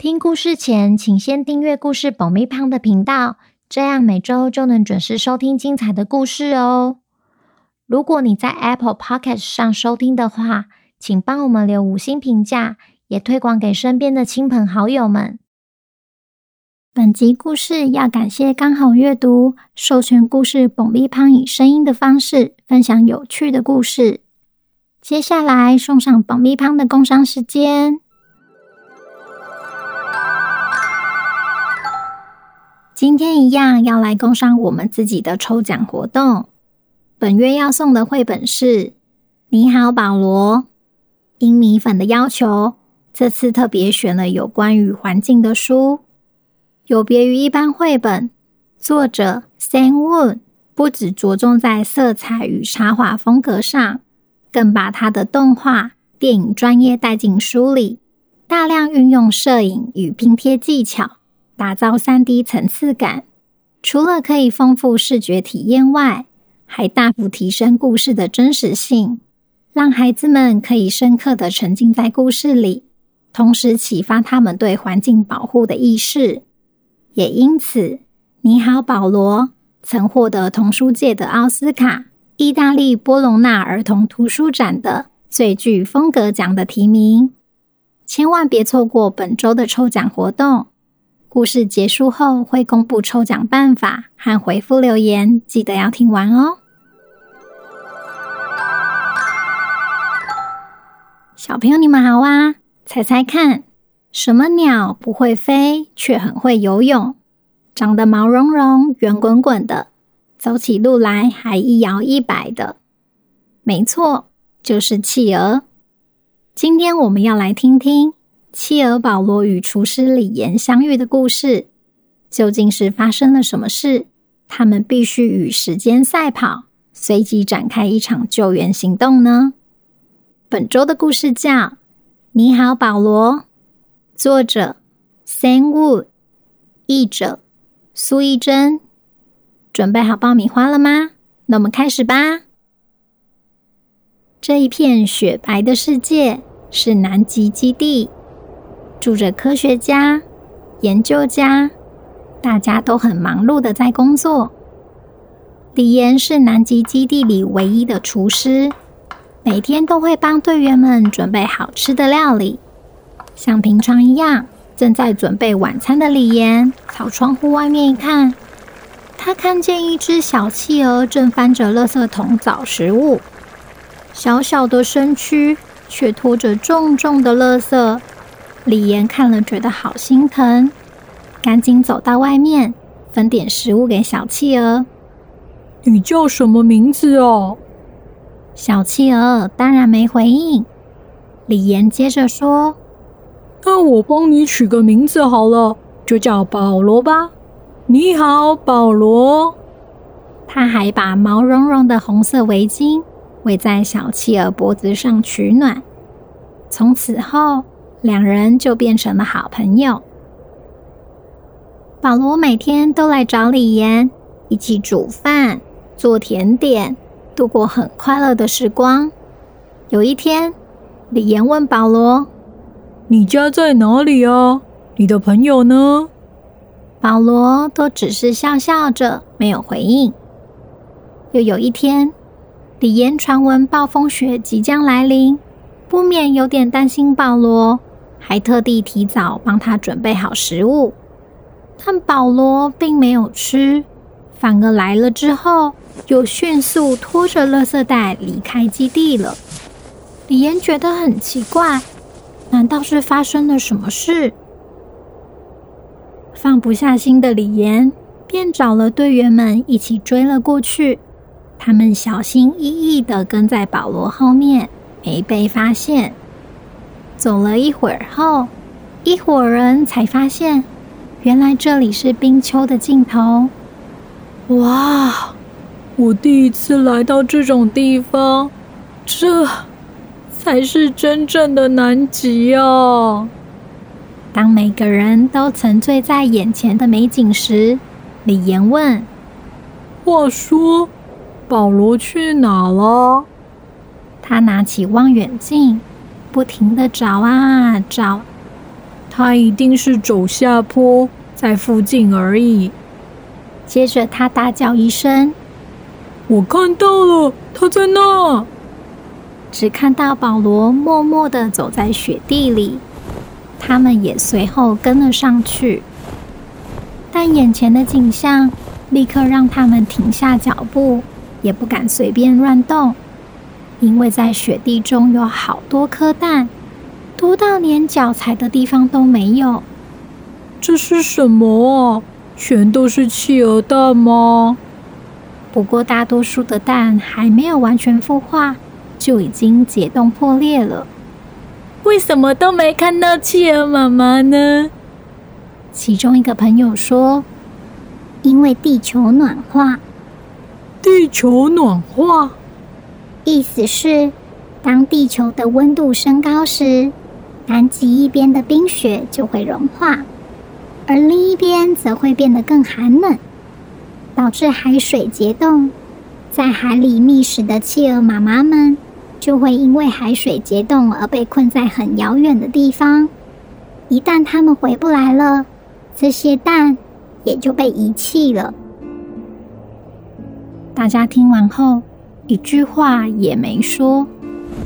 听故事前，请先订阅故事爆米花的频道，这样每周就能准时收听精彩的故事哦。如果你在 Apple Podcast 上收听的话，请帮我们留五星评价，也推广给身边的亲朋好友们。本集故事要感谢刚好阅读授权故事爆米花以声音的方式分享有趣的故事。接下来送上爆米花的工商时间。今天一样要来工商我们自己的抽奖活动。本月要送的绘本是《你好，保罗》。因米粉的要求，这次特别选了有关于环境的书。有别于一般绘本，作者 Sam Wood 不只着重在色彩与插画风格上，更把他的动画、电影专业带进书里，大量运用摄影与拼贴技巧。打造 3D 层次感，除了可以丰富视觉体验外，还大幅提升故事的真实性，让孩子们可以深刻地沉浸在故事里，同时启发他们对环境保护的意识。也因此，你好，保罗曾获得童书界的奥斯卡、意大利波隆纳儿童图书展的最具风格奖的提名。千万别错过本周的抽奖活动！故事结束后会公布抽奖办法和回复留言，记得要听完哦。小朋友，你们好啊！猜猜看，什么鸟不会飞却很会游泳，长得毛茸茸、圆滚滚的，走起路来还一摇一摆的？没错，就是企鹅。今天我们要来听听。企鹅保罗与厨师李岩相遇的故事，究竟是发生了什么事？他们必须与时间赛跑，随即展开一场救援行动呢？本周的故事叫《你好，保罗》，作者 Sam Wood，译者苏一珍。准备好爆米花了吗？那我们开始吧。这一片雪白的世界是南极基地。住着科学家、研究家，大家都很忙碌的在工作。李岩是南极基地里唯一的厨师，每天都会帮队员们准备好吃的料理。像平常一样，正在准备晚餐的李岩，朝窗户外面一看，他看见一只小企鹅正翻着垃圾桶找食物，小小的身躯却拖着重重的垃圾。李岩看了，觉得好心疼，赶紧走到外面，分点食物给小企鹅。你叫什么名字哦？小企鹅当然没回应。李岩接着说：“那我帮你取个名字好了，就叫保罗吧。你好，保罗。”他还把毛茸茸的红色围巾围在小企鹅脖子上取暖。从此后，两人就变成了好朋友。保罗每天都来找李岩，一起煮饭、做甜点，度过很快乐的时光。有一天，李岩问保罗：“你家在哪里啊？你的朋友呢？”保罗都只是笑笑着，没有回应。又有一天，李岩传闻暴风雪即将来临，不免有点担心保罗。还特地提早帮他准备好食物，但保罗并没有吃，反而来了之后又迅速拖着垃圾袋离开基地了。李岩觉得很奇怪，难道是发生了什么事？放不下心的李岩便找了队员们一起追了过去。他们小心翼翼地跟在保罗后面，没被发现。走了一会儿后，一伙人才发现，原来这里是冰丘的尽头。哇！我第一次来到这种地方，这才是真正的南极啊！当每个人都沉醉在眼前的美景时，李岩问：“话说，保罗去哪了？”他拿起望远镜，不停的找啊找。他一定是走下坡，在附近而已。接着，他大叫一声：“我看到了，他在那！”只看到保罗默默的走在雪地里。他们也随后跟了上去，但眼前的景象立刻让他们停下脚步，也不敢随便乱动，因为在雪地中有好多颗蛋，多到连脚踩的地方都没有。这是什么啊？全都是企鹅蛋吗？不过大多数的蛋还没有完全孵化，就已经解冻破裂了。为什么都没看到企鹅妈妈呢？其中一个朋友说：“因为地球暖化。”地球暖化，意思是当地球的温度升高时，南极一边的冰雪就会融化，而另一边则会变得更寒冷，导致海水结冻，在海里觅食的企鹅妈妈们。就会因为海水结冻而被困在很遥远的地方。一旦它们回不来了，这些蛋也就被遗弃了。大家听完后，一句话也没说，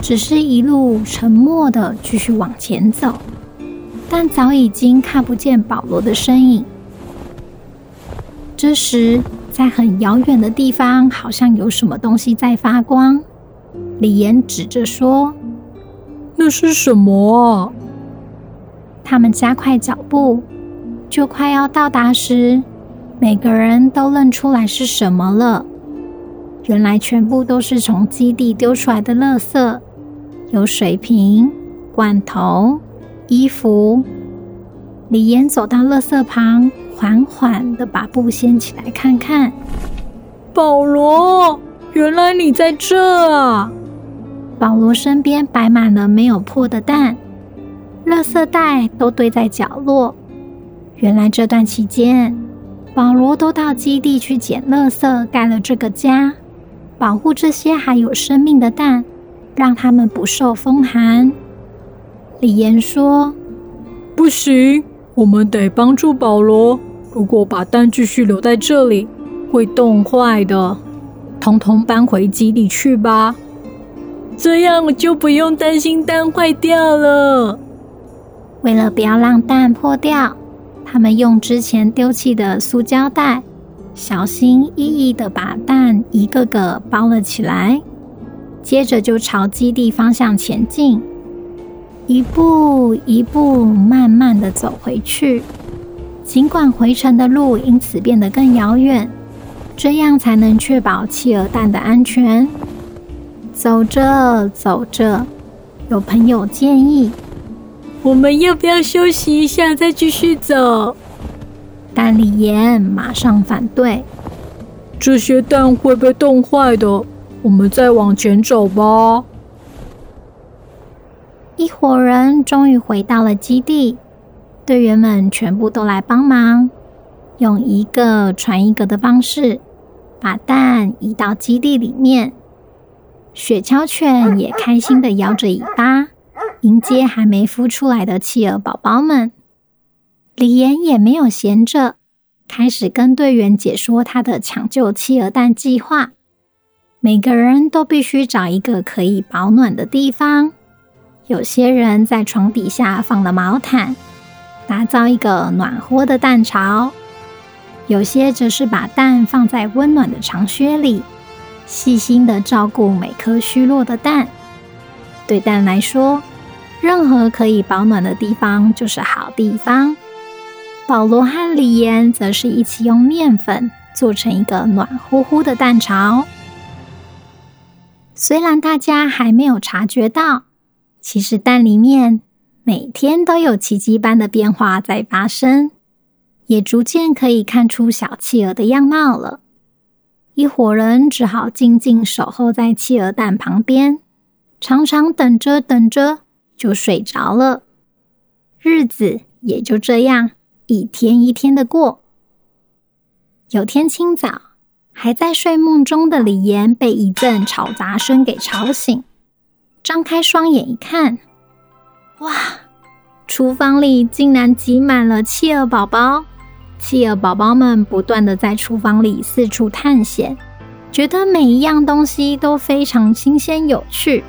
只是一路沉默的继续往前走。但早已经看不见保罗的身影。这时，在很遥远的地方，好像有什么东西在发光。李岩指着说：“那是什么啊？”他们加快脚步，就快要到达时，每个人都认出来是什么了。原来全部都是从基地丢出来的垃圾，有水瓶、罐头、衣服。李岩走到垃圾旁，缓缓地把布掀起来看看。保罗，原来你在这啊！保罗身边摆满了没有破的蛋，垃圾袋都堆在角落。原来这段期间，保罗都到基地去捡垃圾，盖了这个家，保护这些还有生命的蛋，让它们不受风寒。李岩说：“不行，我们得帮助保罗。如果把蛋继续留在这里，会冻坏的。统统搬回基地去吧。”这样我就不用担心蛋坏掉了。为了不要让蛋破掉，他们用之前丢弃的塑胶袋，小心翼翼地把蛋一个个包了起来。接着就朝基地方向前进，一步一步慢慢地走回去。尽管回程的路因此变得更遥远，这样才能确保企鹅蛋的安全。走着走着，有朋友建议：“我们要不要休息一下，再继续走？”但李岩马上反对：“这些蛋会被冻坏的，我们再往前走吧。”一伙人终于回到了基地，队员们全部都来帮忙，用一个传一个的方式，把蛋移到基地里面。雪橇犬也开心的摇着尾巴，迎接还没孵出来的企鹅宝宝们。李岩也没有闲着，开始跟队员解说他的抢救企鹅蛋计划。每个人都必须找一个可以保暖的地方。有些人在床底下放了毛毯，打造一个暖和的蛋巢；有些则是把蛋放在温暖的长靴里。细心的照顾每颗虚弱的蛋。对蛋来说，任何可以保暖的地方就是好地方。保罗和李岩则是一起用面粉做成一个暖乎乎的蛋巢。虽然大家还没有察觉到，其实蛋里面每天都有奇迹般的变化在发生。也逐渐可以看出小企鹅的样貌了。一伙人只好静静守候在企鹅蛋旁边，常常等着等着就睡着了。日子也就这样一天一天的过。有天清早，还在睡梦中的李岩被一阵吵杂声给吵醒，张开双眼一看，哇！厨房里竟然挤满了企鹅宝宝，企鹅宝宝们不断的在厨房里四处探险，觉得每一样东西都非常新鲜有趣。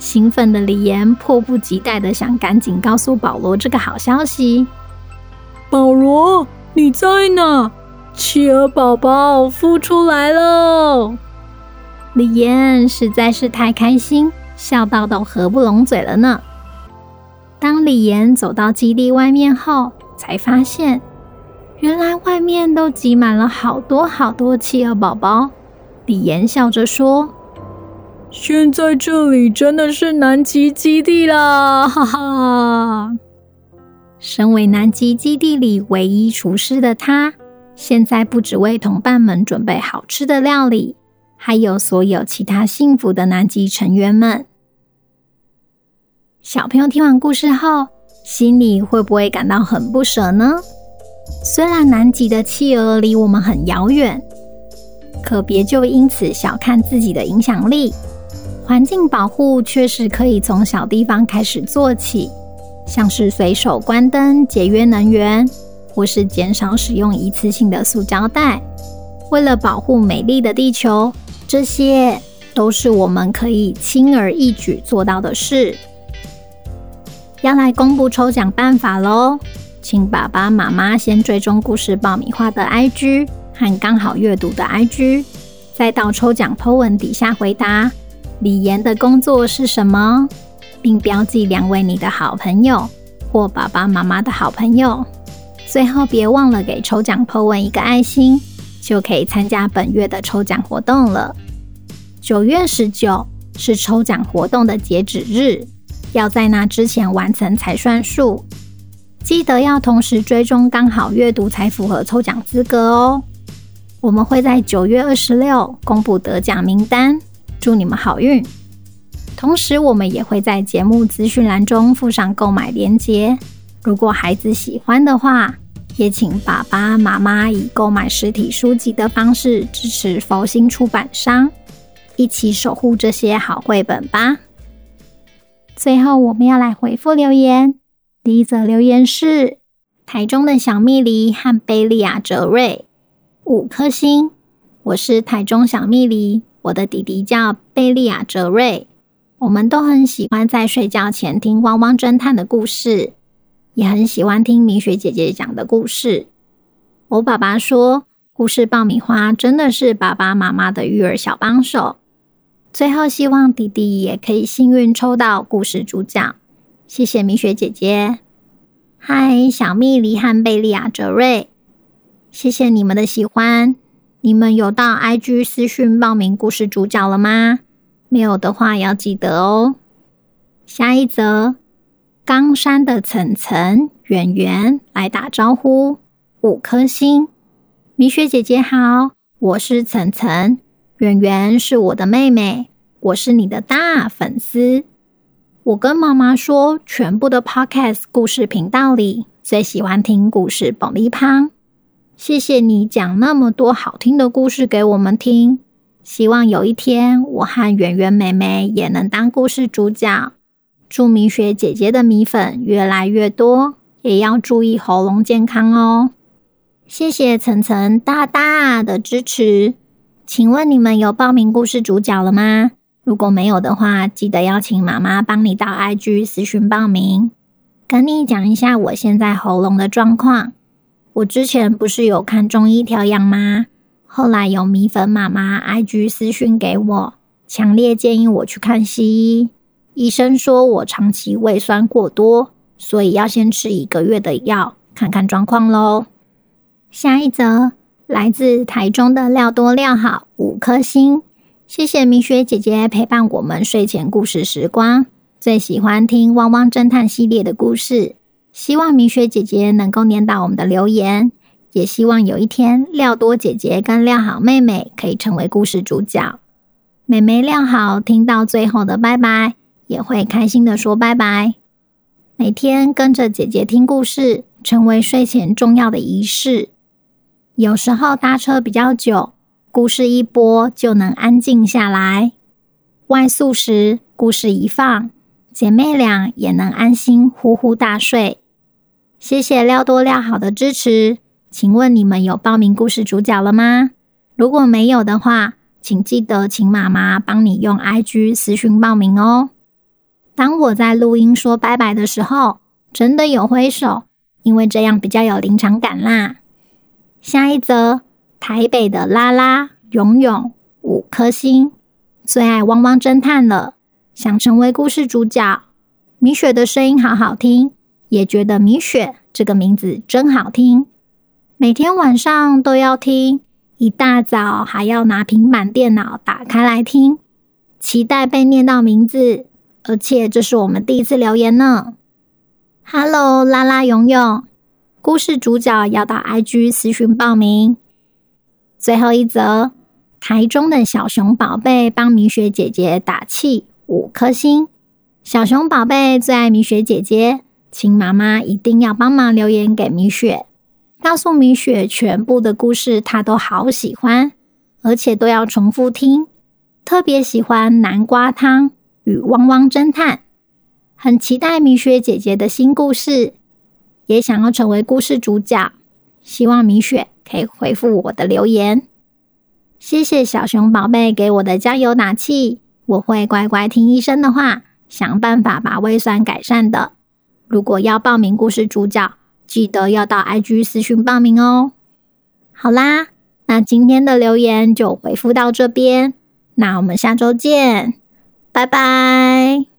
兴奋的李岩迫不及待的想赶紧告诉保罗这个好消息。保罗，你在哪？企鹅宝宝孵出来了！李岩实在是太开心，笑到都合不拢嘴了呢。当李岩走到基地外面后，才发现原来外面都挤满了好多好多企鹅宝宝。李岩笑着说：“现在这里真的是南极基地啦！”哈哈。身为南极基地里唯一厨师的他。现在不只为同伴们准备好吃的料理，还有所有其他幸福的南极成员们。小朋友听完故事后，心里会不会感到很不舍呢？虽然南极的企鹅离我们很遥远，可别就因此小看自己的影响力。环境保护确实可以从小地方开始做起，像是随手关灯、节约能源。或是减少使用一次性的塑胶袋，为了保护美丽的地球，这些都是我们可以轻而易举做到的事。要来公布抽奖办法喽！请爸爸妈妈先追踪故事爆米花的 IG 和刚好阅读的 IG，再到抽奖 po 文底下回答李岩的工作是什么，并标记两位你的好朋友或爸爸妈妈的好朋友。最后，别忘了给抽奖 po 文一个爱心，就可以参加本月的抽奖活动了。九月十九是抽奖活动的截止日，要在那之前完成才算数。记得要同时追踪刚好阅读才符合抽奖资格哦。我们会在九月二十六公布得奖名单，祝你们好运。同时，我们也会在节目资讯栏中附上购买链接，如果孩子喜欢的话。也请爸爸妈妈以购买实体书籍的方式支持佛心出版商，一起守护这些好绘本吧。最后，我们要来回复留言。第一则留言是台中的小蜜梨和贝利亚哲瑞，五颗星。我是台中小蜜梨，我的弟弟叫贝利亚哲瑞。我们都很喜欢在睡觉前听汪汪侦探的故事。也很喜欢听米雪姐姐讲的故事。我爸爸说，故事爆米花真的是爸爸妈妈的育儿小帮手。最后，希望弟弟也可以幸运抽到故事主角。谢谢米雪姐姐。嗨，小蜜梨和贝利亚哲瑞，谢谢你们的喜欢。你们有到 IG 私讯报名故事主角了吗？没有的话，要记得哦。下一则。冈山的岑岑、圆圆来打招呼，五颗星。米雪姐姐好，我是岑岑，圆圆是我的妹妹，我是你的大粉丝。我跟妈妈说，全部的 Podcast 故事频道里最喜欢听故事爆米花。谢谢你讲那么多好听的故事给我们听，希望有一天我和圆圆妹妹也能当故事主角。祝米雪姐姐的米粉越来越多，也要注意喉咙健康哦。谢谢层层大大的支持。请问你们有报名故事主角了吗？如果没有的话，记得邀请妈妈帮你到 IG 私讯报名。跟你讲一下我现在喉咙的状况。我之前不是有看中医调养吗？后来有米粉妈妈 IG 私讯给我，强烈建议我去看西医。医生说我长期胃酸过多，所以要先吃一个月的药，看看状况喽。下一则来自台中的料多料好五颗星，谢谢米雪姐姐陪伴我们睡前故事时光，最喜欢听汪汪侦探系列的故事，希望米雪姐姐能够念到我们的留言，也希望有一天廖多姐姐跟廖好妹妹可以成为故事主角。妹妹廖好听到最后的拜拜，也会开心的说拜拜。每天跟着姐姐听故事，成为睡前重要的仪式。有时候搭车比较久，故事一播就能安静下来。外宿时，故事一放，姐妹俩也能安心呼呼大睡。谢谢廖多廖好的支持，请问你们有报名故事主角了吗？如果没有的话，请记得请妈妈帮你用 IG 私讯报名哦。当我在录音说拜拜的时候，真的有挥手，因为这样比较有临场感啦。下一则，台北的拉拉勇勇五颗星，最爱汪汪侦探了，想成为故事主角。米雪的声音好好听。也觉得米雪这个名字真好听，每天晚上都要听，一大早还要拿平板电脑打开来听，期待被念到名字，而且这是我们第一次留言呢。Hello，拉拉勇勇，故事主角要到 IG 私讯报名。最后一则，台中的小熊宝贝帮米雪姐姐打气，五颗星。小熊宝贝最爱米雪姐姐。请妈妈一定要帮忙留言给米雪，告诉米雪全部的故事她都好喜欢，而且都要重复听。特别喜欢南瓜汤与汪汪侦探，很期待米雪姐姐的新故事，也想要成为故事主角。希望米雪可以回复我的留言。谢谢小熊宝贝给我的加油打气，我会乖乖听医生的话，想办法把胃酸改善的。如果要报名故事主角，记得要到 IG 私讯报名哦。好啦，那今天的留言就回复到这边，那我们下周见，拜拜。